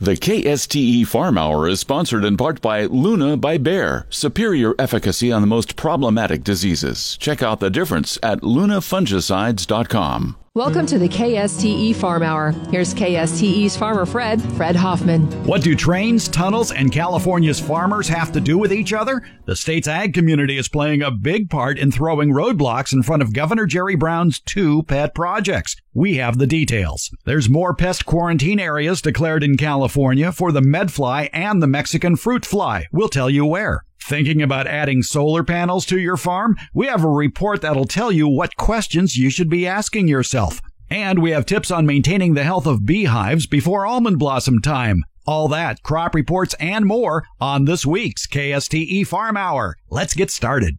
The KSTE Farm Hour is sponsored in part by Luna by Bayer, superior efficacy on the most problematic diseases. Check out the difference at lunafungicides.com. Welcome to the KSTE Farm Hour. Here's KSTE's farmer Fred, Fred Hoffman. What do trains, tunnels, and California's farmers have to do with each other? The state's ag community is playing a big part in throwing roadblocks in front of Governor Jerry Brown's two pet projects. We have the details. There's more pest quarantine areas declared in California for the medfly and the Mexican fruit fly. We'll tell you where. Thinking about adding solar panels to your farm? We have a report that'll tell you what questions you should be asking yourself. And we have tips on maintaining the health of beehives before almond blossom time. All that, crop reports, and more on this week's KSTE Farm Hour. Let's get started.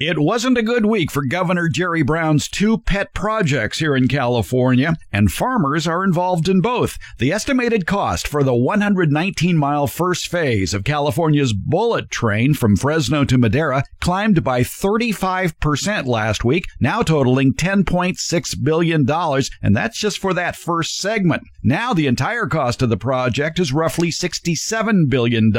It wasn't a good week for Governor Jerry Brown's two pet projects here in California, and farmers are involved in both. The estimated cost for the 119 mile first phase of California's bullet train from Fresno to Madera climbed by 35% last week, now totaling $10.6 billion, and that's just for that first segment. Now the entire cost of the project is roughly $67 billion.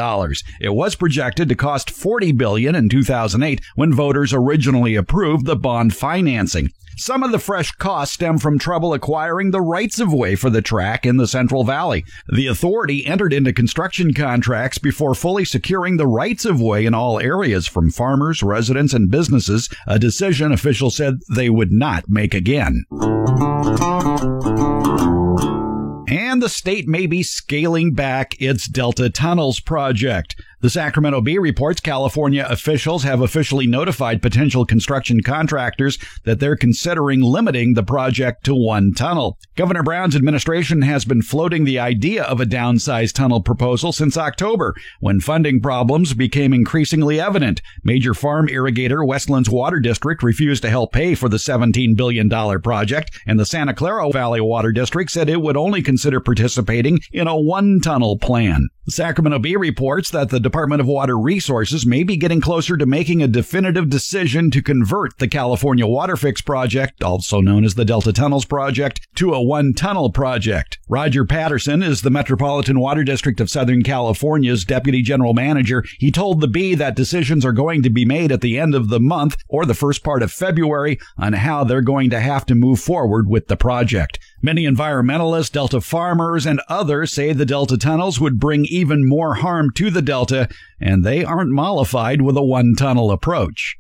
It was projected to cost $40 billion in 2008 when voters originally approved the bond financing. Some of the fresh costs stem from trouble acquiring the rights of way for the track in the Central Valley. The authority entered into construction contracts before fully securing the rights of way in all areas from farmers, residents, and businesses, a decision officials said they would not make again and the state may be scaling back its Delta Tunnels project. The Sacramento Bee reports California officials have officially notified potential construction contractors that they're considering limiting the project to one tunnel. Governor Brown's administration has been floating the idea of a downsized tunnel proposal since October, when funding problems became increasingly evident. Major farm irrigator Westlands Water District refused to help pay for the $17 billion project, and the Santa Clara Valley Water District said it would only consider participating in a one tunnel plan. Sacramento Bee reports that the Department of Water Resources may be getting closer to making a definitive decision to convert the California Water Fix project, also known as the Delta Tunnels project, to a one tunnel project. Roger Patterson is the Metropolitan Water District of Southern California's deputy general manager. He told the Bee that decisions are going to be made at the end of the month or the first part of February on how they're going to have to move forward with the project. Many environmentalists, Delta farmers, and others say the Delta tunnels would bring even more harm to the Delta, and they aren't mollified with a one tunnel approach.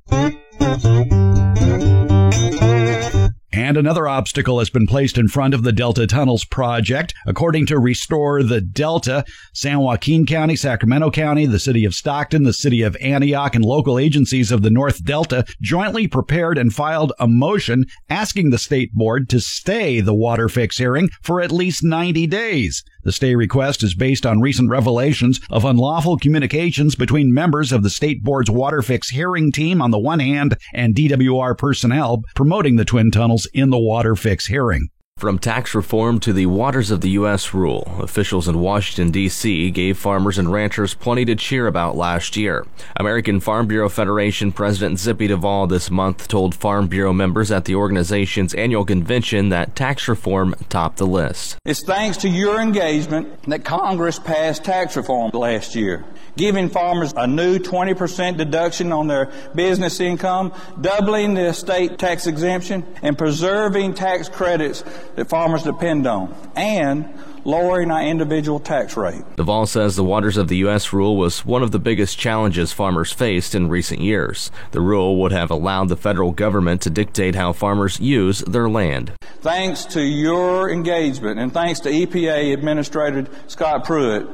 And another obstacle has been placed in front of the Delta Tunnels project. According to Restore the Delta, San Joaquin County, Sacramento County, the city of Stockton, the city of Antioch, and local agencies of the North Delta jointly prepared and filed a motion asking the state board to stay the water fix hearing for at least 90 days. The stay request is based on recent revelations of unlawful communications between members of the state board's water fix hearing team on the one hand and DWR personnel promoting the twin tunnels in the water fix hearing. From tax reform to the Waters of the U.S. rule, officials in Washington, D.C. gave farmers and ranchers plenty to cheer about last year. American Farm Bureau Federation President Zippy Duvall this month told Farm Bureau members at the organization's annual convention that tax reform topped the list. It's thanks to your engagement that Congress passed tax reform last year, giving farmers a new 20% deduction on their business income, doubling the estate tax exemption, and preserving tax credits that farmers depend on, and lowering our individual tax rate. Duvall says the Waters of the U.S. rule was one of the biggest challenges farmers faced in recent years. The rule would have allowed the federal government to dictate how farmers use their land. Thanks to your engagement and thanks to EPA Administrator Scott Pruitt,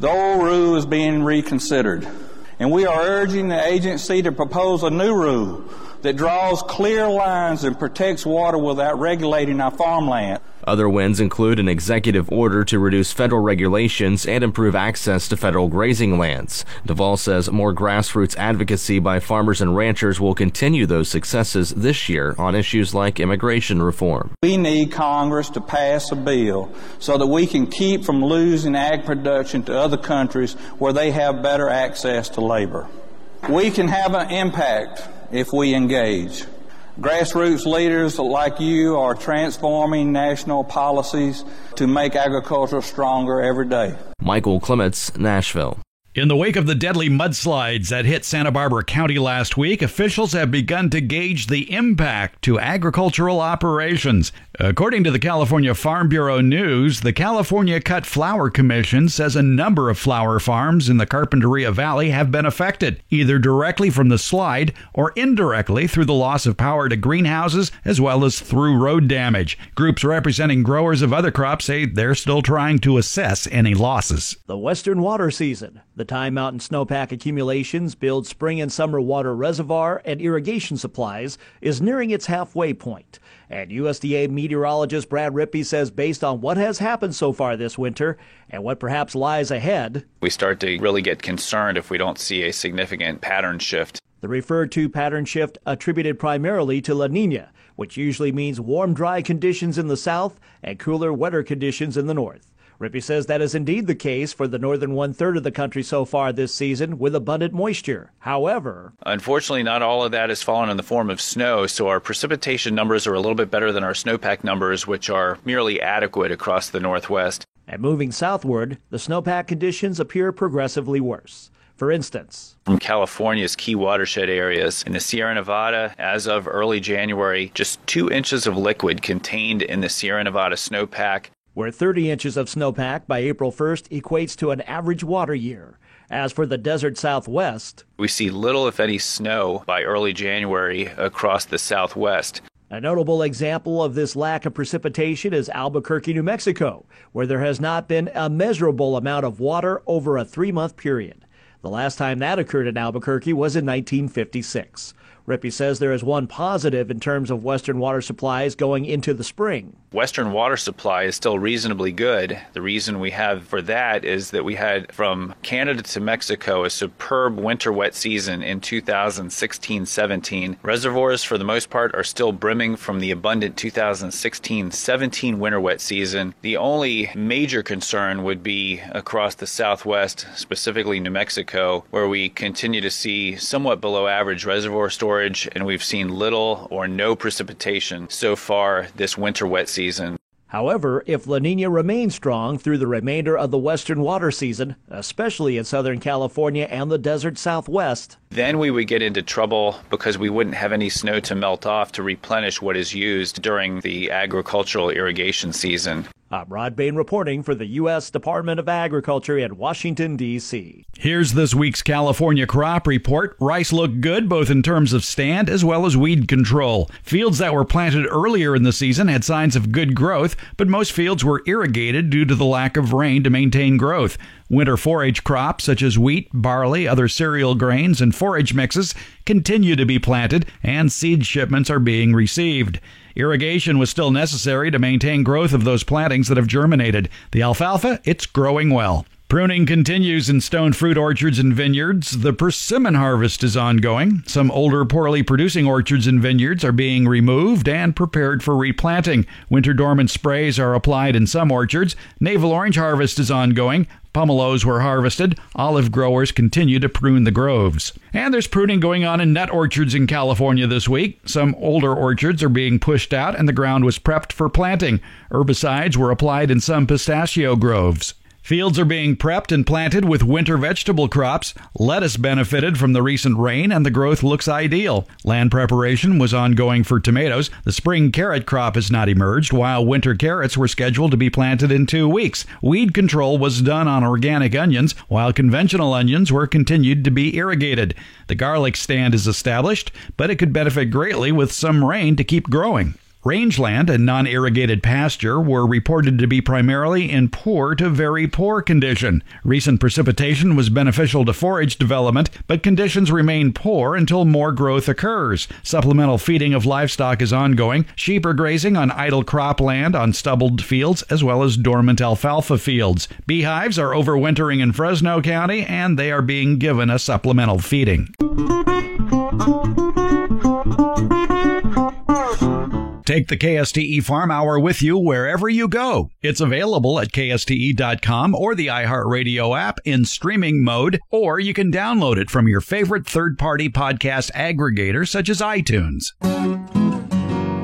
the old rule is being reconsidered. And we are urging the agency to propose a new rule that draws clear lines and protects water without regulating our farmland. Other wins include an executive order to reduce federal regulations and improve access to federal grazing lands. Duvall says more grassroots advocacy by farmers and ranchers will continue those successes this year on issues like immigration reform. We need Congress to pass a bill so that we can keep from losing ag production to other countries where they have better access to labor. We can have an impact if we engage. Grassroots leaders like you are transforming national policies to make agriculture stronger every day. Michael Clements, Nashville. In the wake of the deadly mudslides that hit Santa Barbara County last week, officials have begun to gauge the impact to agricultural operations. According to the California Farm Bureau News, the California Cut Flower Commission says a number of flower farms in the Carpinteria Valley have been affected, either directly from the slide or indirectly through the loss of power to greenhouses as well as through road damage. Groups representing growers of other crops say they're still trying to assess any losses. The Western water season. The Time Mountain snowpack accumulations build spring and summer water reservoir and irrigation supplies is nearing its halfway point. And USDA meteorologist Brad Rippey says based on what has happened so far this winter and what perhaps lies ahead, we start to really get concerned if we don't see a significant pattern shift. The referred to pattern shift attributed primarily to La Nina, which usually means warm, dry conditions in the south and cooler, wetter conditions in the north. Rippey says that is indeed the case for the northern one third of the country so far this season with abundant moisture. However, unfortunately, not all of that has fallen in the form of snow, so our precipitation numbers are a little bit better than our snowpack numbers, which are merely adequate across the northwest. And moving southward, the snowpack conditions appear progressively worse. For instance, from California's key watershed areas in the Sierra Nevada, as of early January, just two inches of liquid contained in the Sierra Nevada snowpack where 30 inches of snowpack by April 1st equates to an average water year. As for the desert southwest, we see little, if any, snow by early January across the southwest. A notable example of this lack of precipitation is Albuquerque, New Mexico, where there has not been a measurable amount of water over a three month period. The last time that occurred in Albuquerque was in 1956. Rippey says there is one positive in terms of Western water supplies going into the spring. Western water supply is still reasonably good. The reason we have for that is that we had from Canada to Mexico a superb winter wet season in 2016 17. Reservoirs, for the most part, are still brimming from the abundant 2016 17 winter wet season. The only major concern would be across the southwest, specifically New Mexico, where we continue to see somewhat below average reservoir storage storage, and we've seen little or no precipitation so far this winter wet season. However, if La Nina remains strong through the remainder of the western water season, especially in Southern California and the desert southwest, then we would get into trouble because we wouldn't have any snow to melt off to replenish what is used during the agricultural irrigation season. I'm Rod Bain reporting for the U.S. Department of Agriculture in Washington, D.C. Here's this week's California crop report. Rice looked good both in terms of stand as well as weed control. Fields that were planted earlier in the season had signs of good growth, but most fields were irrigated due to the lack of rain to maintain growth. Winter forage crops such as wheat, barley, other cereal grains, and forage mixes continue to be planted, and seed shipments are being received. Irrigation was still necessary to maintain growth of those plantings that have germinated. The alfalfa, it's growing well. Pruning continues in stone fruit orchards and vineyards. The persimmon harvest is ongoing. Some older, poorly producing orchards and vineyards are being removed and prepared for replanting. Winter dormant sprays are applied in some orchards. Navel orange harvest is ongoing. Pomelos were harvested. Olive growers continue to prune the groves. And there's pruning going on in nut orchards in California this week. Some older orchards are being pushed out and the ground was prepped for planting. Herbicides were applied in some pistachio groves. Fields are being prepped and planted with winter vegetable crops. Lettuce benefited from the recent rain and the growth looks ideal. Land preparation was ongoing for tomatoes. The spring carrot crop has not emerged, while winter carrots were scheduled to be planted in two weeks. Weed control was done on organic onions, while conventional onions were continued to be irrigated. The garlic stand is established, but it could benefit greatly with some rain to keep growing. Rangeland and non irrigated pasture were reported to be primarily in poor to very poor condition. Recent precipitation was beneficial to forage development, but conditions remain poor until more growth occurs. Supplemental feeding of livestock is ongoing. Sheep are grazing on idle cropland on stubbled fields as well as dormant alfalfa fields. Beehives are overwintering in Fresno County and they are being given a supplemental feeding. Take the KSTE Farm Hour with you wherever you go. It's available at KSTE.com or the iHeartRadio app in streaming mode, or you can download it from your favorite third party podcast aggregator such as iTunes.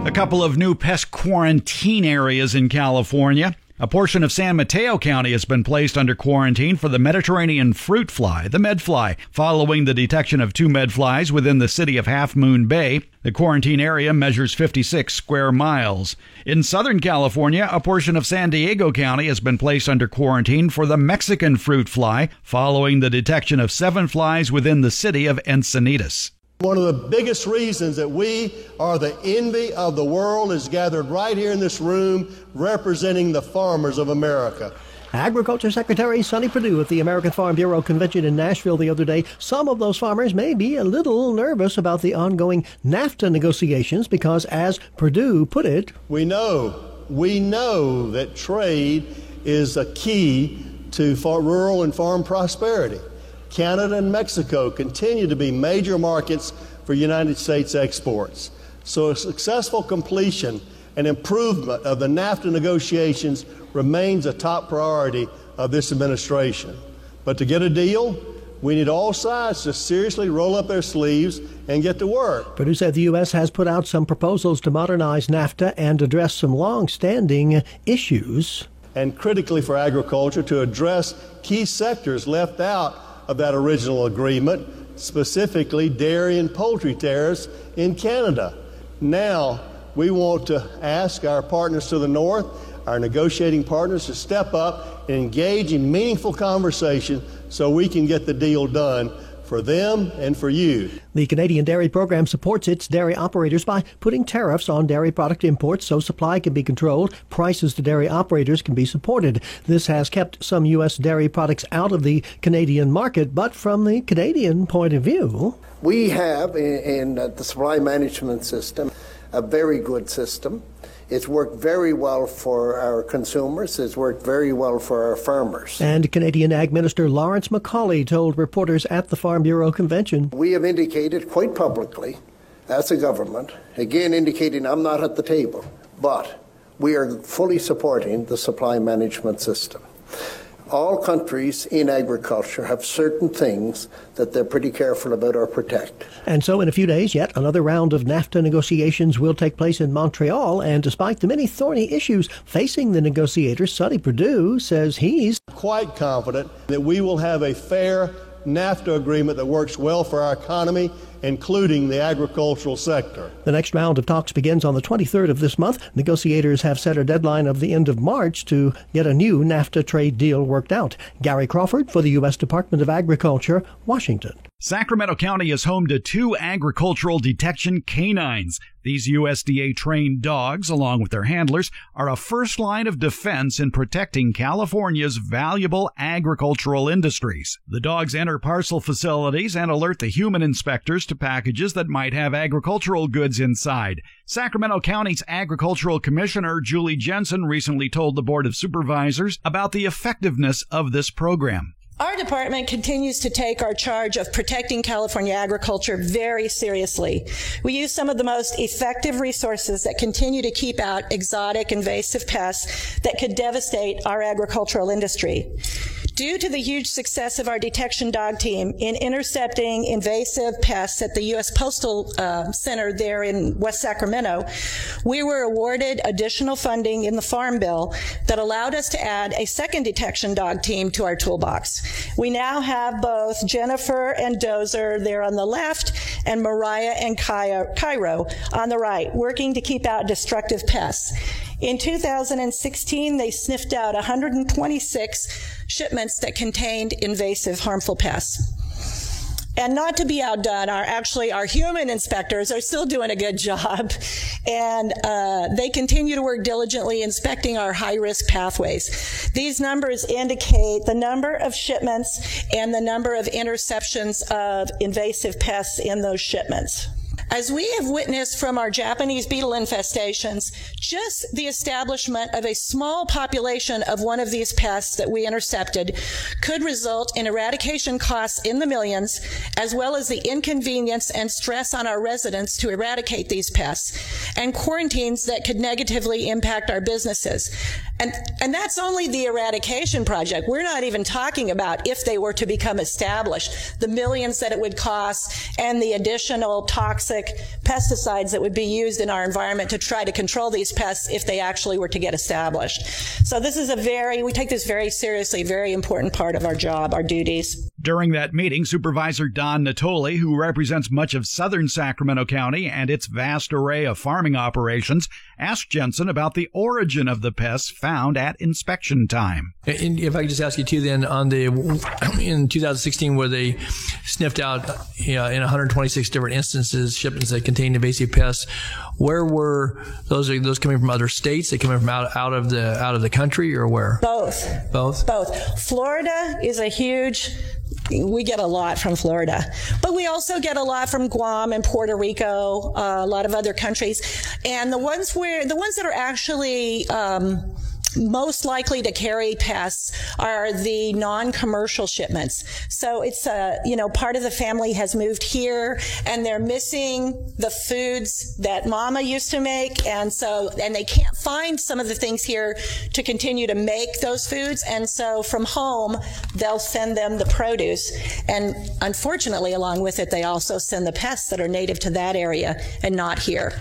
A couple of new pest quarantine areas in California. A portion of San Mateo County has been placed under quarantine for the Mediterranean fruit fly, the medfly, following the detection of two medflies within the city of Half Moon Bay. The quarantine area measures 56 square miles. In Southern California, a portion of San Diego County has been placed under quarantine for the Mexican fruit fly, following the detection of seven flies within the city of Encinitas. One of the biggest reasons that we are the envy of the world is gathered right here in this room representing the farmers of America. Agriculture Secretary Sonny Perdue at the American Farm Bureau convention in Nashville the other day. Some of those farmers may be a little nervous about the ongoing NAFTA negotiations because, as Perdue put it, we know, we know that trade is a key to rural and farm prosperity. Canada and Mexico continue to be major markets for United States exports. So a successful completion and improvement of the NAFTA negotiations remains a top priority of this administration. But to get a deal, we need all sides to seriously roll up their sleeves and get to work. Said the U.S. has put out some proposals to modernize NAFTA and address some long-standing issues. And critically for agriculture, to address key sectors left out of that original agreement, specifically dairy and poultry tariffs in Canada. Now, we want to ask our partners to the north, our negotiating partners, to step up and engage in meaningful conversation so we can get the deal done for them and for you. The Canadian Dairy Program supports its dairy operators by putting tariffs on dairy product imports so supply can be controlled, prices to dairy operators can be supported. This has kept some U.S. dairy products out of the Canadian market, but from the Canadian point of view, we have in, in uh, the supply management system a very good system. It's worked very well for our consumers. It's worked very well for our farmers. And Canadian Ag Minister Lawrence MacAulay told reporters at the Farm Bureau convention We have indicated quite publicly, as a government, again indicating I'm not at the table, but we are fully supporting the supply management system all countries in agriculture have certain things that they're pretty careful about or protect. And so, in a few days, yet another round of NAFTA negotiations will take place in Montreal. And despite the many thorny issues facing the negotiators, Sonny Perdue says he's quite confident that we will have a fair NAFTA agreement that works well for our economy, including the agricultural sector. The next round of talks begins on the 23rd of this month. Negotiators have set a deadline of the end of March to get a new NAFTA trade deal worked out. Gary Crawford for the U.S. Department of Agriculture, Washington. Sacramento County is home to two agricultural detection canines. These USDA trained dogs, along with their handlers, are a first line of defense in protecting California's valuable agricultural industries. The dogs enter parcel facilities and alert the human inspectors to packages that might have agricultural goods inside. Sacramento County's Agricultural Commissioner Julie Jensen recently told the Board of Supervisors about the effectiveness of this program. Our department continues to take our charge of protecting California agriculture very seriously. We use some of the most effective resources that continue to keep out exotic invasive pests that could devastate our agricultural industry. Due to the huge success of our detection dog team in intercepting invasive pests at the U.S. Postal uh, Center there in West Sacramento, we were awarded additional funding in the Farm Bill that allowed us to add a second detection dog team to our toolbox. We now have both Jennifer and Dozer there on the left and Mariah and Cairo on the right, working to keep out destructive pests. In 2016, they sniffed out 126 shipments that contained invasive harmful pests. And not to be outdone, our actually our human inspectors are still doing a good job, and uh, they continue to work diligently inspecting our high risk pathways. These numbers indicate the number of shipments and the number of interceptions of invasive pests in those shipments. As we have witnessed from our Japanese beetle infestations, just the establishment of a small population of one of these pests that we intercepted could result in eradication costs in the millions, as well as the inconvenience and stress on our residents to eradicate these pests, and quarantines that could negatively impact our businesses. And, and that's only the eradication project. We're not even talking about if they were to become established, the millions that it would cost and the additional toxic pesticides that would be used in our environment to try to control these pests if they actually were to get established. So this is a very, we take this very seriously, very important part of our job, our duties. During that meeting, Supervisor Don Nottoli, who represents much of southern Sacramento County and its vast array of farming operations, asked Jensen about the origin of the pests found at inspection time. And if I could just ask you too, then on the in 2016, where they sniffed out you know, in 126 different instances shipments that contained invasive pests, where were those? Are those coming from other states? They coming from out out of the out of the country, or where? Both. Both. Both. Florida is a huge we get a lot from Florida, but we also get a lot from Guam and Puerto Rico, uh, a lot of other countries, and the ones where the ones that are actually um, most likely to carry pests are the non-commercial shipments. So it's a, you know, part of the family has moved here and they're missing the foods that mama used to make. And so, and they can't find some of the things here to continue to make those foods. And so from home, they'll send them the produce. And unfortunately, along with it, they also send the pests that are native to that area and not here.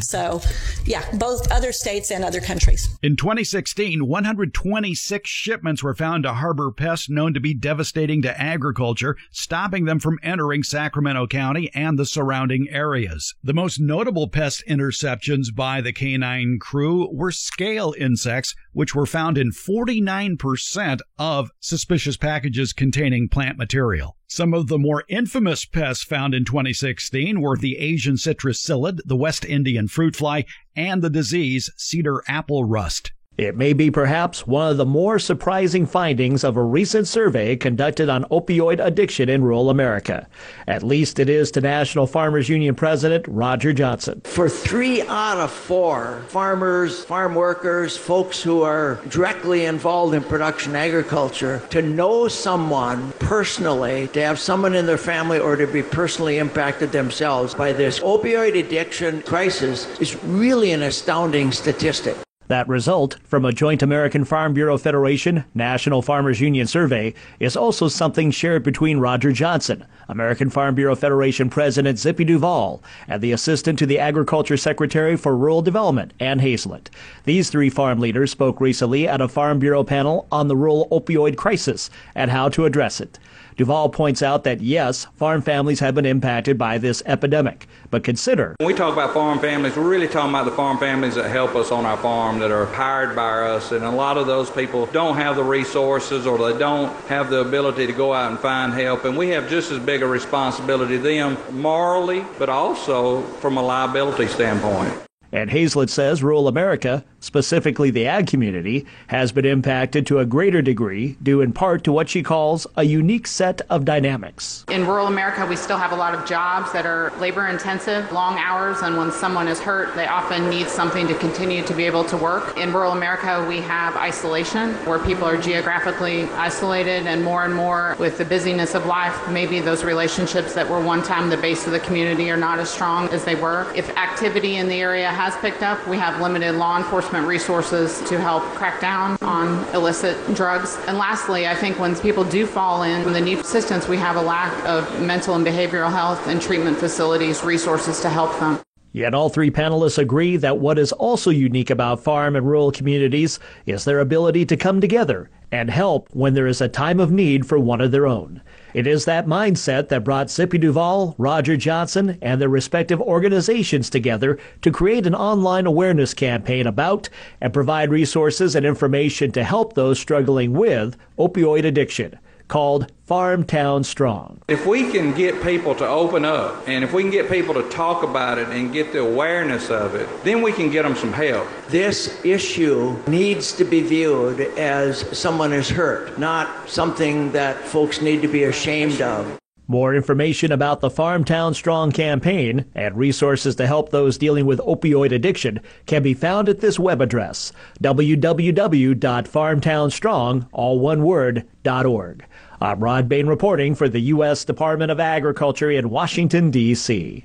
So, yeah, both other states and other countries. In 2016, 126 shipments were found to harbor pests known to be devastating to agriculture, stopping them from entering Sacramento County and the surrounding areas. The most notable pest interceptions by the canine crew were scale insects, which were found in 49% of suspicious packages containing plant material. Some of the more infamous pests found in 2016 were the Asian citrus psyllid, the West Indian fruit fly, and the disease cedar apple rust. It may be perhaps one of the more surprising findings of a recent survey conducted on opioid addiction in rural America. At least it is to National Farmers Union President Roger Johnson. For three out of four farmers, farm workers, folks who are directly involved in production agriculture, to know someone personally, to have someone in their family or to be personally impacted themselves by this opioid addiction crisis is really an astounding statistic. That result from a joint American Farm Bureau Federation National Farmers Union survey is also something shared between Roger Johnson, American Farm Bureau Federation President Zippy Duvall, and the Assistant to the Agriculture Secretary for Rural Development, Ann Hazlett. These three farm leaders spoke recently at a Farm Bureau panel on the rural opioid crisis and how to address it. Duvall points out that yes, farm families have been impacted by this epidemic, but consider. When we talk about farm families, we're really talking about the farm families that help us on our farm, that are hired by us, and a lot of those people don't have the resources or they don't have the ability to go out and find help, and we have just as big a responsibility to them morally, but also from a liability standpoint. And Hazlett says rural America, specifically the ag community, has been impacted to a greater degree due in part to what she calls a unique set of dynamics. In rural America, we still have a lot of jobs that are labor intensive, long hours, and when someone is hurt, they often need something to continue to be able to work. In rural America, we have isolation where people are geographically isolated, and more and more with the busyness of life, maybe those relationships that were one time the base of the community are not as strong as they were. If activity in the area has picked up, we have limited law enforcement resources to help crack down on illicit drugs. And lastly, I think when people do fall in the need assistance, we have a lack of mental and behavioral health and treatment facilities, resources to help them. Yet all three panelists agree that what is also unique about farm and rural communities is their ability to come together and help when there is a time of need for one of their own. It is that mindset that brought Zippy Duvall, Roger Johnson, and their respective organizations together to create an online awareness campaign about and provide resources and information to help those struggling with opioid addiction called Farmtown Strong. If we can get people to open up and if we can get people to talk about it and get the awareness of it, then we can get them some help. This issue needs to be viewed as someone is hurt, not something that folks need to be ashamed of. More information about the Farmtown Strong campaign and resources to help those dealing with opioid addiction can be found at this web address www.farmtownstrong all one word .org. I'm Rod Bain reporting for the U.S. Department of Agriculture in Washington, D.C.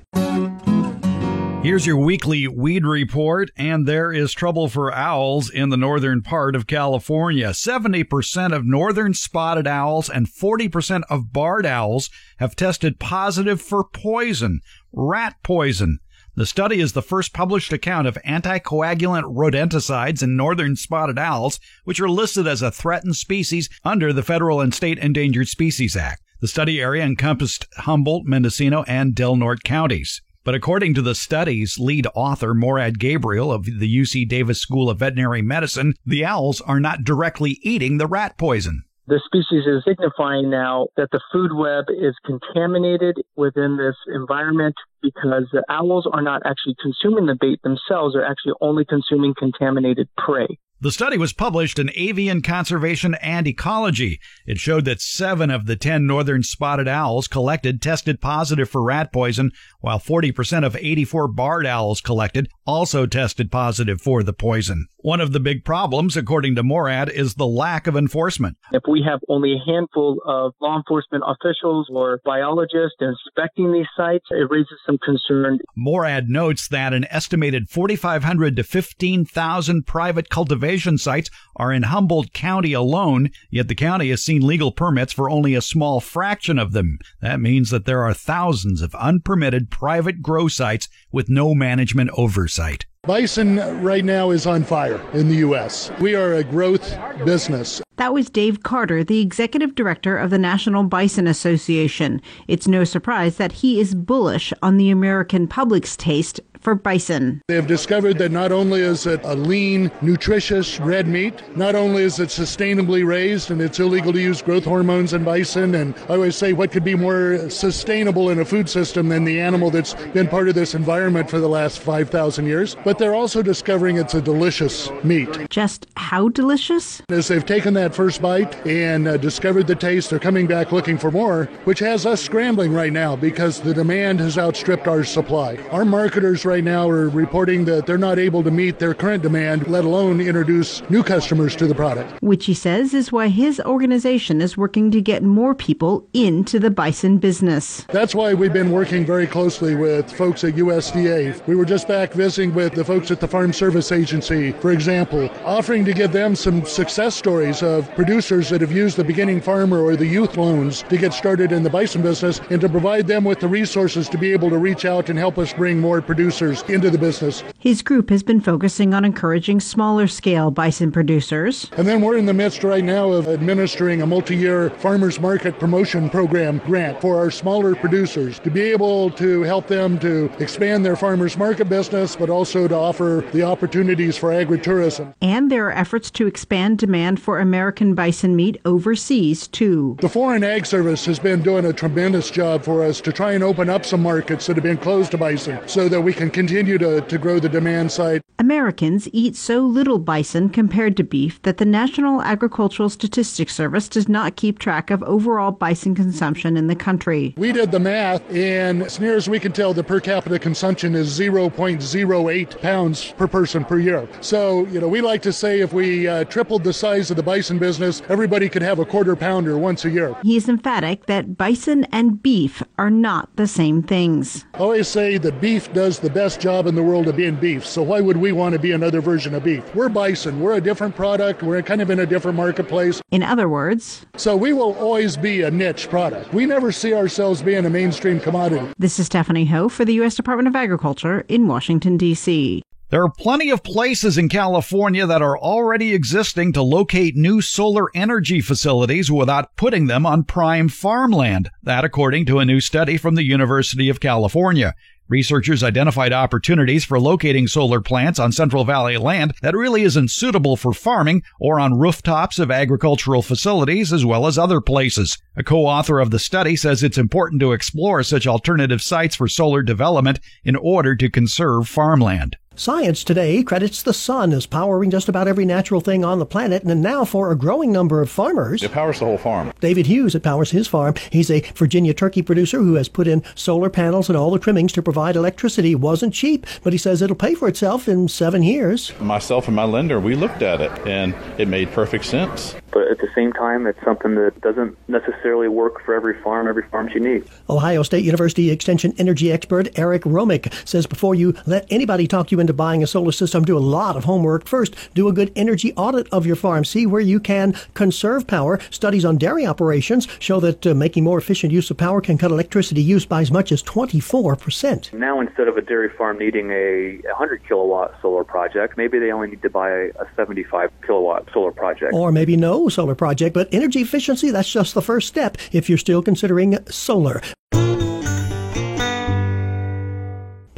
Here's your weekly weed report, and there is trouble for owls in the northern part of California. 70% of northern spotted owls and 40% of barred owls have tested positive for poison, rat poison. The study is the first published account of anticoagulant rodenticides in northern spotted owls, which are listed as a threatened species under the Federal and State Endangered Species Act. The study area encompassed Humboldt, Mendocino, and Del Norte counties. But according to the study's lead author, Mourad Gabriel of the UC Davis School of Veterinary Medicine, the owls are not directly eating the rat poison. The species is signifying now that the food web is contaminated within this environment because the owls are not actually consuming the bait themselves, they're actually only consuming contaminated prey. The study was published in Avian Conservation and Ecology. It showed that seven of the 10 northern spotted owls collected tested positive for rat poison, while 40% of 84 barred owls collected also tested positive for the poison. One of the big problems, according to Mourad, is the lack of enforcement. If we have only a handful of law enforcement officials or biologists inspecting these sites, it raises some concern. Mourad notes that an estimated 4,500 to 15,000 private cultivation sites are in Humboldt County alone, yet the county has seen legal permits for only a small fraction of them. That means that there are thousands of unpermitted private grow sites with no management oversight. Bison right now is on fire in the U.S. We are a growth business. That was Dave Carter, the executive director of the National Bison Association. It's no surprise that he is bullish on the American public's taste for bison. They have discovered that not only is it a lean, nutritious red meat, not only is it sustainably raised and it's illegal to use growth hormones in bison, and I always say what could be more sustainable in a food system than the animal that's been part of this environment for the last 5,000 years, but they're also discovering it's a delicious meat. Just how delicious? As they've taken that first bite and uh, discovered the taste, they're coming back looking for more, which has us scrambling right now because the demand has outstripped our supply. Our marketers right now are reporting that they're not able to meet their current demand, let alone introduce new customers to the product. Which he says is why his organization is working to get more people into the bison business. That's why we've been working very closely with folks at USDA. We were just back visiting with the folks at the Farm Service Agency, for example, offering to give them some success stories of producers that have used the beginning farmer or the youth loans to get started in the bison business and to provide them with the resources to be able to reach out and help us bring more producers into the business. His group has been focusing on encouraging smaller scale bison producers. And then we're in the midst right now of administering a multi year farmers market promotion program grant for our smaller producers to be able to help them to expand their farmers market business, but also to offer the opportunities for agritourism. And there are efforts to expand demand for American bison meat overseas, too. The Foreign Ag Service has been doing a tremendous job for us to try and open up some markets that have been closed to bison so that we can continue to, to grow the demand side. Americans eat so little bison compared to beef that the National Agricultural Statistics Service does not keep track of overall bison consumption in the country. We did the math, and as near as we can tell, the per capita consumption is 0.08 pounds per person per year. So, you know, we like to say if we uh, tripled the size of the bison business, everybody could have a quarter pounder once a year. He is emphatic that bison and beef are not the same things. I always say that beef does the best job in the world of being beef, so why would we want to be another version of beef? We're bison. We're a different product. We're kind of in a different marketplace. In other words, so we will always be a niche product. We never see ourselves being a mainstream commodity. This is Stephanie Ho for the U.S. Department of Agriculture in Washington, D.C. There are plenty of places in California that are already existing to locate new solar energy facilities without putting them on prime farmland. That according to a new study from the University of California. Researchers identified opportunities for locating solar plants on Central Valley land that really isn't suitable for farming or on rooftops of agricultural facilities as well as other places. A co-author of the study says it's important to explore such alternative sites for solar development in order to conserve farmland. Science today credits the sun as powering just about every natural thing on the planet, and now for a growing number of farmers. It powers the whole farm. David Hughes, it powers his farm. He's a Virginia turkey producer who has put in solar panels and all the trimmings to provide electricity. It wasn't cheap, but he says it'll pay for itself in seven years. Myself and my lender, we looked at it, and it made perfect sense. but at the same time, it's something that doesn't necessarily work for every farm, every farm's unique. Ohio State University Extension energy expert Eric Romich says before you let anybody talk you into buying a solar system, do a lot of homework. First, do a good energy audit of your farm. See where you can conserve power. Studies on dairy operations show that uh, making more efficient use of power can cut electricity use by as much as 24%. Now, instead of a dairy farm needing a 100 kilowatt solar project, maybe they only need to buy a 75 kilowatt solar project. Or maybe no solar project, but energy efficiency, that's just the first step if you're still considering solar.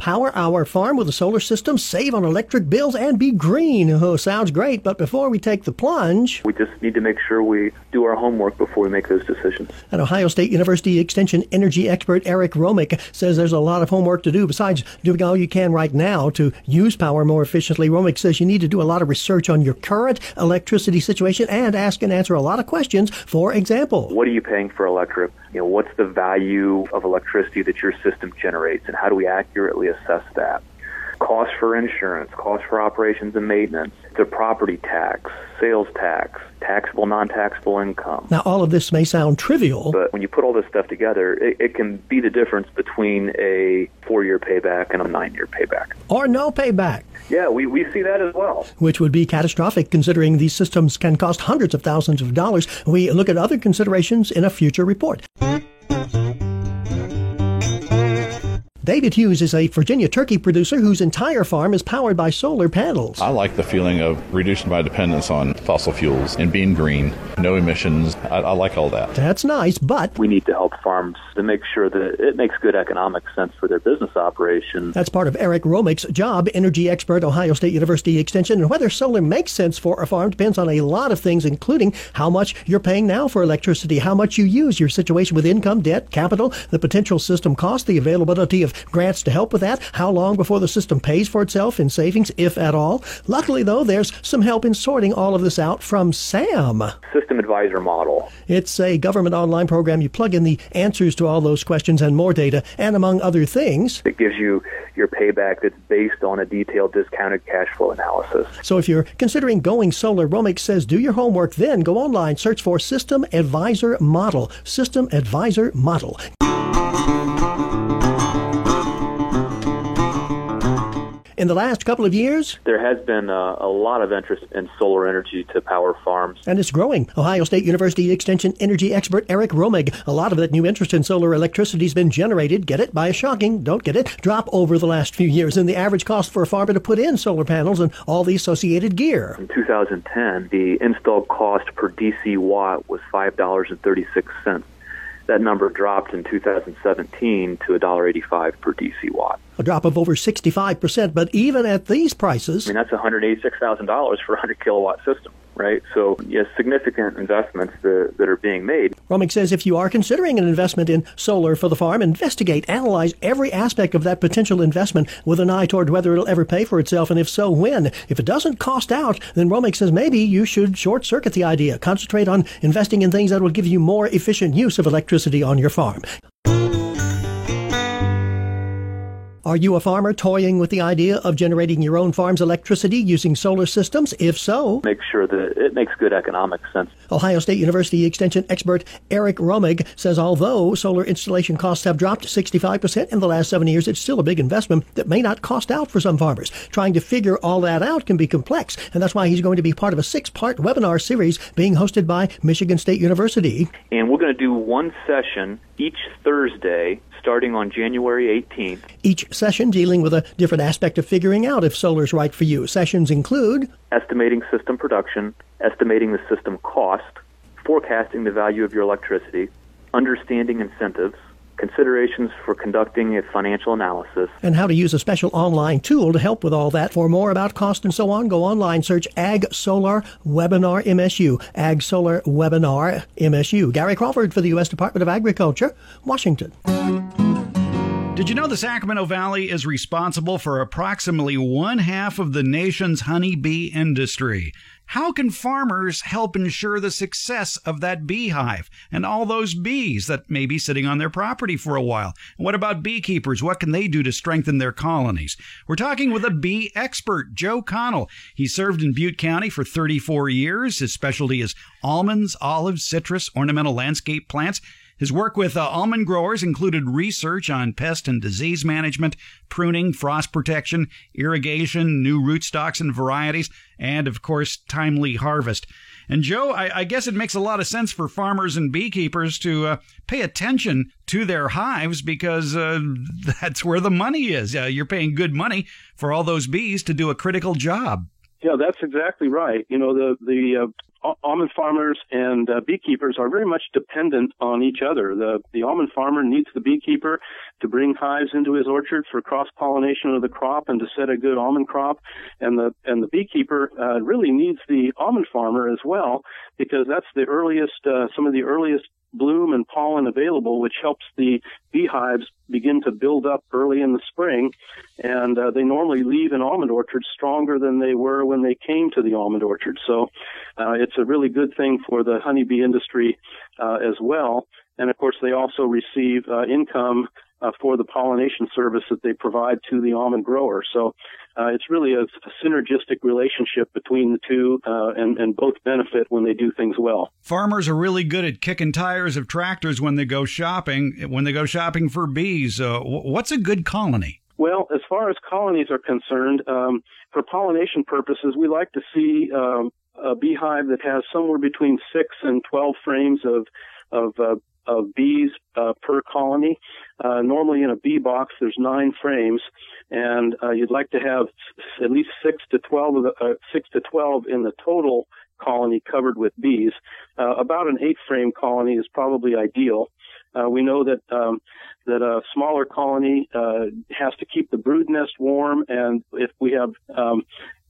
Power our farm with a solar system, save on electric bills, and be green. Oh, sounds great, but before we take the plunge, we just need to make sure we do our homework before we make those decisions. An Ohio State University Extension energy expert Eric Romich says there's a lot of homework to do besides doing all you can right now to use power more efficiently. Romich says you need to do a lot of research on your current electricity situation and ask and answer a lot of questions. For example, what are you paying for electric? You know, what's the value of electricity that your system generates, and how do we accurately assess that? Cost for insurance, cost for operations and maintenance, the property tax, sales tax, taxable, non-taxable income. Now, all of this may sound trivial, but when you put all this stuff together, it, it can be the difference between a four-year payback and a nine-year payback, or no payback. Yeah, we, we see that as well. Which would be catastrophic considering these systems can cost hundreds of thousands of dollars. We look at other considerations in a future report. David Hughes is a Virginia turkey producer whose entire farm is powered by solar panels. I like the feeling of reducing my dependence on fossil fuels and being green, no emissions. I, I, like all that. That's nice, but we need to help farms to make sure that it makes good economic sense for their business operations. That's part of Eric Romich's job, energy expert, Ohio State University Extension. And whether solar makes sense for a farm depends on a lot of things, including how much you're paying now for electricity, how much you use, your situation with income, debt, capital, the potential system cost, the availability of grants to help with that, how long before the system pays for itself in savings, if at all. Luckily, though, there's some help in sorting all of this out from SAM. System Advisor Model. It's a government online program. You plug in the answers to all those questions and more data, and among other things, it gives you your payback that's based on a detailed discounted cash flow analysis. So if you're considering going solar, Romich says do your homework, then go online, search for System Advisor Model. System Advisor Model. In the last couple of years? There has been a, a, lot of interest in solar energy to power farms. And it's growing. Ohio State University Extension energy expert Eric Romich. A lot of that new interest in solar electricity has been generated, get it, by a shocking, don't get it, drop over the last few years in the average cost for a farmer to put in solar panels and all the associated gear. In 2010, the installed cost per DC watt was $5.36 that number dropped in 2017 to $1.85 per DC watt. A drop of over 65%, but even at these prices. I mean, that's $186,000 for a 100 kilowatt system right? So, yes, significant investments that, that are being made. Romich says if you are considering an investment in solar for the farm, investigate, analyze every aspect of that potential investment with an eye toward whether it'll ever pay for itself, and if so, when. If it doesn't cost out, then Romich says maybe you should short circuit the idea. Concentrate on investing in things that will give you more efficient use of electricity on your farm. Are you a farmer toying with the idea of generating your own farm's electricity using solar systems? If so, make sure that it makes good economic sense. Ohio State University Extension expert Eric Romich says although solar installation costs have dropped 65% in the last seven years, it's still a big investment that may not cost out for some farmers. Trying to figure all that out can be complex, and that's why he's going to be part of a six part webinar series being hosted by Michigan State University. And we're going to do one session each Thursday starting on January 18th. Each session dealing with a different aspect of figuring out if solar's right for you. Sessions include estimating system production, estimating the system cost, forecasting the value of your electricity, understanding incentives, considerations for conducting a financial analysis, and how to use a special online tool to help with all that. For more about cost and so on, go online, search Ag Solar Webinar MSU. Ag Solar Webinar MSU. Gary Crawford for the U.S. Department of Agriculture, Washington. Did you know the Sacramento Valley is responsible for approximately one half of the nation's honeybee industry? How can farmers help ensure the success of that beehive and all those bees that may be sitting on their property for a while? what about beekeepers? What can they do to strengthen their colonies? We're talking with a bee expert, Joe Connell. He served in Butte County for 34 years. His specialty is almonds, olives, citrus, ornamental landscape plants. His work with uh, almond growers included research on pest and disease management, pruning, frost protection, irrigation, new rootstocks and varieties, and of course, timely harvest. And Joe, I, I, guess it makes a lot of sense for farmers and beekeepers to uh, pay attention to their hives because uh, that's where the money is. Uh, you're paying good money for all those bees to do a critical job. Yeah, that's exactly right. You know, the the uh, almond farmers and uh, beekeepers are very much dependent on each other. The the almond farmer needs the beekeeper to bring hives into his orchard for cross pollination of the crop and to set a good almond crop, and the and the beekeeper uh, really needs the almond farmer as well because that's the earliest uh, some of the earliest bloom and pollen available, which helps the beehives begin to build up early in the spring. And uh, they normally leave an almond orchard stronger than they were when they came to the almond orchard. So uh, it's a really good thing for the honeybee industry uh, as well. And of course, they also receive uh, income uh, for the pollination service that they provide to the almond grower. So uh, it's really a, a, synergistic relationship between the two, uh, and, and both benefit when they do things well. Farmers are really good at kicking tires of tractors when they go shopping. When they go shopping for bees, uh, what's a good colony? Well, as far as colonies are concerned, um, for pollination purposes, we like to see um, a beehive that has somewhere between six and twelve frames of of uh, of bees uh, per colony. Uh, normally in a bee box, there's nine frames, and uh, you'd like to have at least six to twelve of the, uh, six to twelve in the total colony covered with bees. Uh, about an eight frame colony is probably ideal. Uh, we know that um, that a smaller colony has to keep the brood nest warm, and if we have um,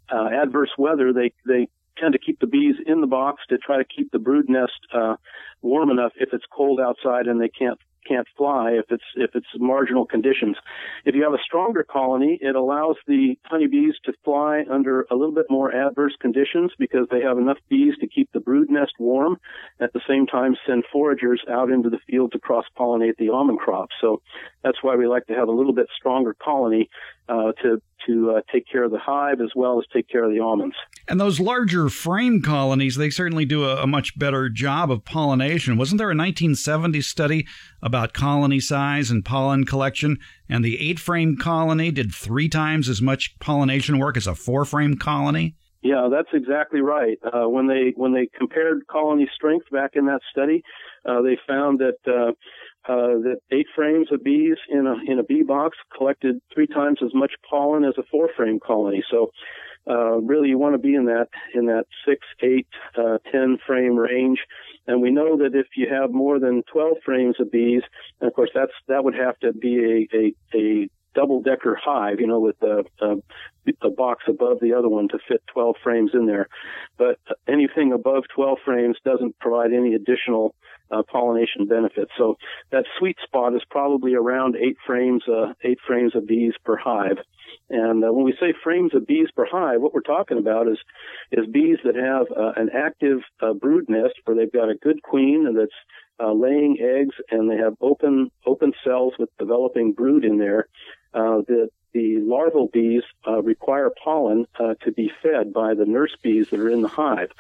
adverse weather, they they tend to keep the bees in the box to try to keep the brood nest uh, warm enough if it's cold outside and they can't can't fly if it's if it's marginal conditions. If you have a stronger colony, it allows the honeybees to fly under a little bit more adverse conditions because they have enough bees to keep the brood nest warm. At the same time, send foragers out into the field to cross pollinate the almond crop. So that's why we like to have a little bit stronger colony uh, to to uh, take care of the hive as well as take care of the almonds. And those larger frame colonies, they certainly do a, a, much better job of pollination. Wasn't there a 1970 study about colony size and pollen collection? And the eight frame colony did three times as much pollination work as a four frame colony? Yeah, that's exactly right. Uh, when they when they compared colony strength back in that study, uh, they found that uh, that eight frames of bees in a in a bee box collected three times as much pollen as a four frame colony. So uh, really you want to be in that in that six, eight, uh, ten frame range. And we know that if you have more than 12 frames of bees, and of course that's that would have to be a a, a double decker hive, you know, with a, a box above the other one to fit 12 frames in there. But anything above 12 frames doesn't provide any additional uh, pollination benefits. So that sweet spot is probably around eight frames, uh, eight frames of bees per hive. And uh, when we say frames of bees per hive, what we're talking about is is bees that have uh, an active uh, brood nest where they've got a good queen that's uh, laying eggs and they have open open cells with developing brood in there. Uh, that the larval bees uh, require pollen uh, to be fed by the nurse bees that are in the hive.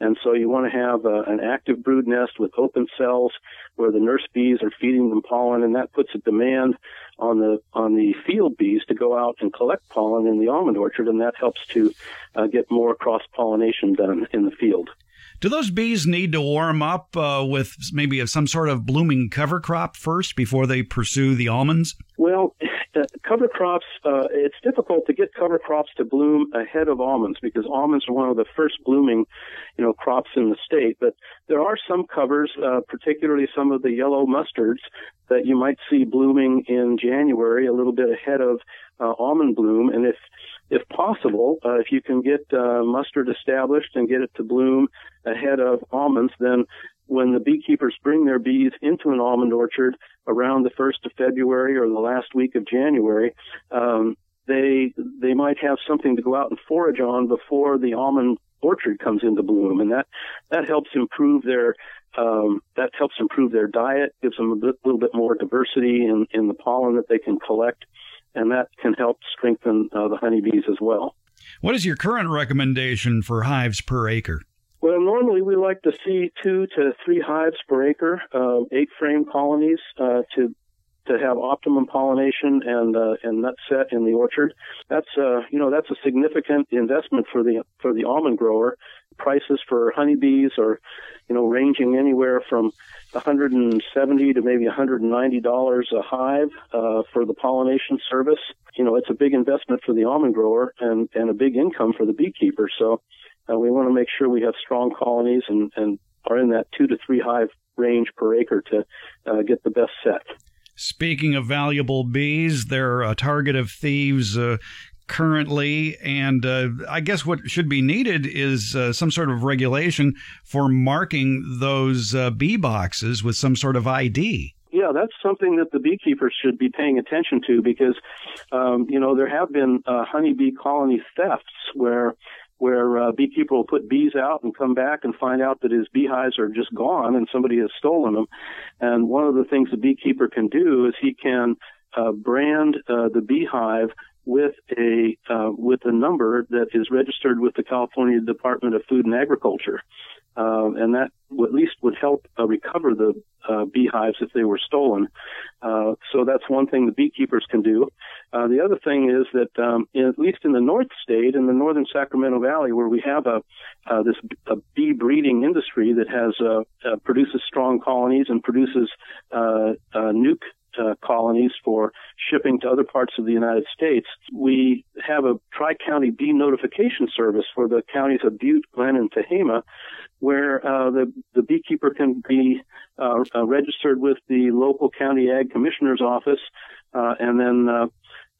And so you want to have uh, an active brood nest with open cells where the nurse bees are feeding them pollen, and that puts a demand on the on the field bees to go out and collect pollen in the almond orchard, and that helps to uh, get more cross pollination done in the field. Do those bees need to warm up uh, with maybe some sort of blooming cover crop first before they pursue the almonds? Well, uh, cover crops, uh, it's difficult to get cover crops to bloom ahead of almonds because almonds are one of the first blooming, you know, crops in the state. But there are some covers, uh, particularly some of the yellow mustards that you might see blooming in January, a little bit ahead of uh, almond bloom. And if if possible, uh, if you can get uh, mustard established and get it to bloom ahead of almonds, then when the beekeepers bring their bees into an almond orchard around the first of February or the last week of January, um, they they might have something to go out and forage on before the almond orchard comes into bloom, and that that helps improve their um, that helps improve their diet, gives them a bit, little bit more diversity in, in the pollen that they can collect, and that can help strengthen uh, the honeybees as well. What is your current recommendation for hives per acre? Well, normally we like to see two to three hives per acre, uh, eight frame colonies uh, to to have optimum pollination and uh, and nut set in the orchard. That's uh, you know that's a significant investment for the for the almond grower. Prices for honeybees are you know ranging anywhere from 170 to maybe 190 dollars a hive uh, for the pollination service. You know it's a big investment for the almond grower and and a big income for the beekeeper. So uh, we want to make sure we have strong colonies and and are in that two to three hive range per acre to uh, get the best set. Speaking of valuable bees, they're a target of thieves uh, currently, and uh, I guess what should be needed is uh, some sort of regulation for marking those uh, bee boxes with some sort of ID. Yeah, that's something that the beekeepers should be paying attention to because, um, you know, there have been uh, honeybee colony thefts where where uh, beekeeper will put bees out and come back and find out that his beehives are just gone and somebody has stolen them. And one of the things the beekeeper can do is he can uh, brand uh, the beehive with a uh, with a number that is registered with the California Department of Food and Agriculture, um, and that at least would help uh, recover the uh, beehives if they were stolen. Uh, so that's one thing the beekeepers can do. Uh, the other thing is that, um, in, at least in the North State, in the northern Sacramento Valley, where we have a uh, this a bee breeding industry that has uh, produces strong colonies and produces nuke uh, colonies for shipping to other parts of the United States. We have a tri-county bee notification service for the counties of Butte, Glenn, and Tehama, where uh, the the beekeeper can be uh, uh registered with the local county ag commissioner's office, uh, and then uh,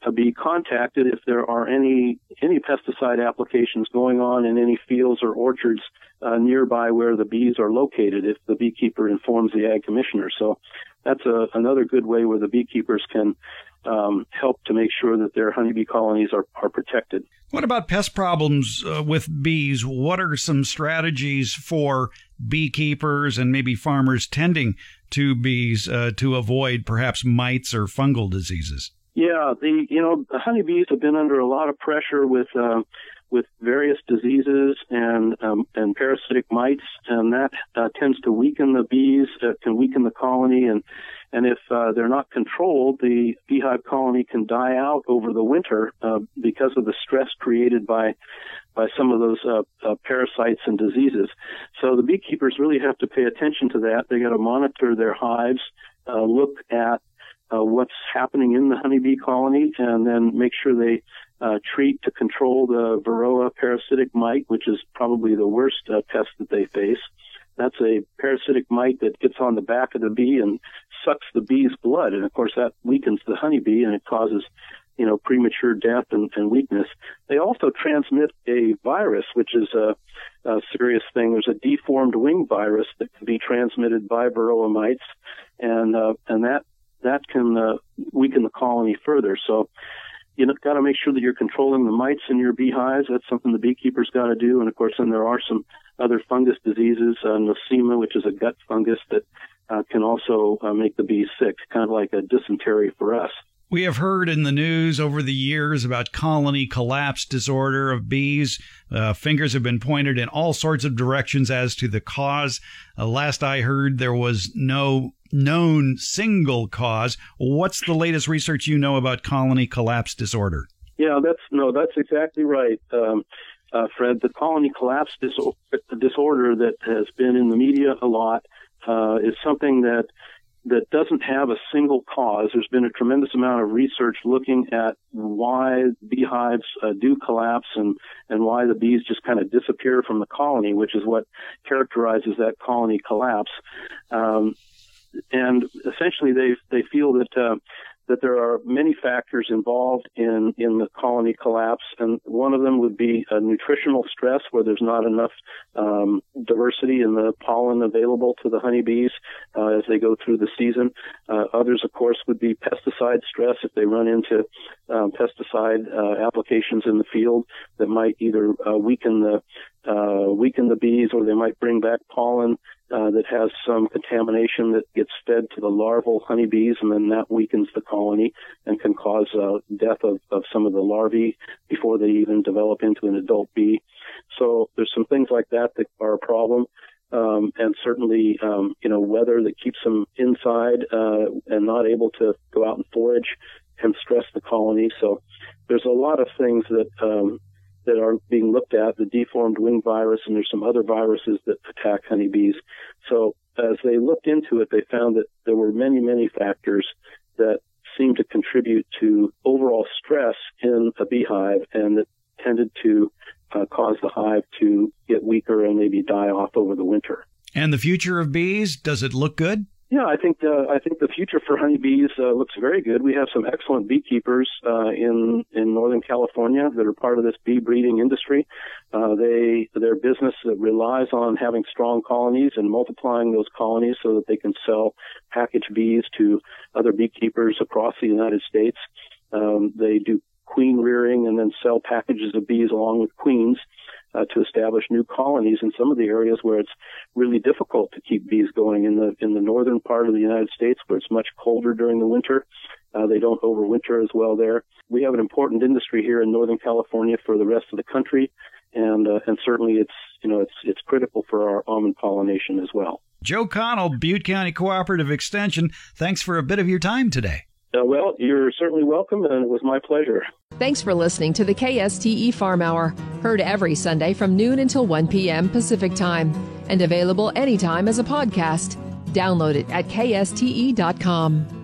to be contacted if there are any any pesticide applications going on in any fields or orchards uh, nearby where the bees are located. If the beekeeper informs the ag commissioner, so that's a, another good way where the beekeepers can um, help to make sure that their honeybee colonies are, are protected. What about pest problems uh, with bees? What are some strategies for beekeepers and maybe farmers tending to bees uh, to avoid perhaps mites or fungal diseases? Yeah, the you know the honeybees have been under a lot of pressure with uh, with various diseases and um, and parasitic mites, and that uh, tends to weaken the bees, uh, can weaken the colony, and and if uh, they're not controlled, the beehive colony can die out over the winter uh, because of the stress created by by some of those uh, uh, parasites and diseases. So the beekeepers really have to pay attention to that. They got to monitor their hives, uh, look at uh, what's happening in the honeybee colony, and then make sure they uh, treat to control the Varroa parasitic mite, which is probably the worst uh, pest that they face. That's a parasitic mite that gets on the back of the bee and sucks the bee's blood, and of course that weakens the honeybee and it causes, you know, premature death and, and weakness. They also transmit a virus, which is a, a serious thing. There's a deformed wing virus that can be transmitted by Varroa mites, and uh, and that that can uh, weaken the colony further. So you know, got to make sure that you're controlling the mites in your beehives. That's something the beekeepers got to do. And of course, then there are some other fungus diseases, uh, nosema, which is a gut fungus that uh, can also uh, make the bees sick, kind of like a dysentery for us. We have heard in the news over the years about colony collapse disorder of bees. Uh, fingers have been pointed in all sorts of directions as to the cause. Uh, last I heard, there was no known single cause. What's the latest research you know about colony collapse disorder? Yeah, that's no, that's exactly right, um, uh, Fred. The colony collapse dis- disorder that has been in the media a lot uh, is something that that doesn't have a single cause. There's been a tremendous amount of research looking at why beehives uh, do collapse and, and why the bees just kind of disappear from the colony, which is what characterizes that colony collapse. Um, and essentially, they they feel that uh, that there are many factors involved in, in the colony collapse, and one of them would be nutritional stress where there's not enough um, diversity in the pollen available to the honeybees uh, as they go through the season. Uh, others, of course, would be pesticide stress if they run into um, pesticide uh, applications in the field that might either uh, weaken the uh, weaken the bees, or they might bring back pollen uh, that has some contamination that gets fed to the larval honeybees, and then that weakens the colony and can cause uh, death of, of some of the larvae before they even develop into an adult bee. So there's some things like that that are a problem. Um, and certainly, um, you know, weather that keeps them inside uh, and not able to go out and forage can stress the colony. So there's a lot of things that um, that are being looked at, the deformed wing virus, and there's some other viruses that attack honeybees. So as they looked into it, they found that there were many, many factors that seemed to contribute to overall stress in a beehive and that tended to uh, cause the hive to get weaker and maybe die off over the winter. And the future of bees, does it look good? Yeah, I think uh, I think the future for honeybees uh, looks very good. We have some excellent beekeepers uh, in in Northern California that are part of this bee breeding industry. Uh, they their business relies on having strong colonies and multiplying those colonies so that they can sell packaged bees to other beekeepers across the United States. Um, they do queen rearing and then sell packages of bees along with queens uh, to establish new colonies in some of the areas where it's really difficult to keep bees going in the in the northern part of the United States where it's much colder during the winter. Uh, they don't overwinter as well there. We have an important industry here in Northern California for the rest of the country, and uh, and certainly it's you know it's it's critical for our almond pollination as well. Joe Connell, Butte County Cooperative Extension. Thanks for a bit of your time today. Uh, well, you're certainly welcome, and it was my pleasure. Thanks for listening to the KSTE Farm Hour, heard every Sunday from noon until 1 p.m. Pacific Time, and available anytime as a podcast. Download it at kste.com.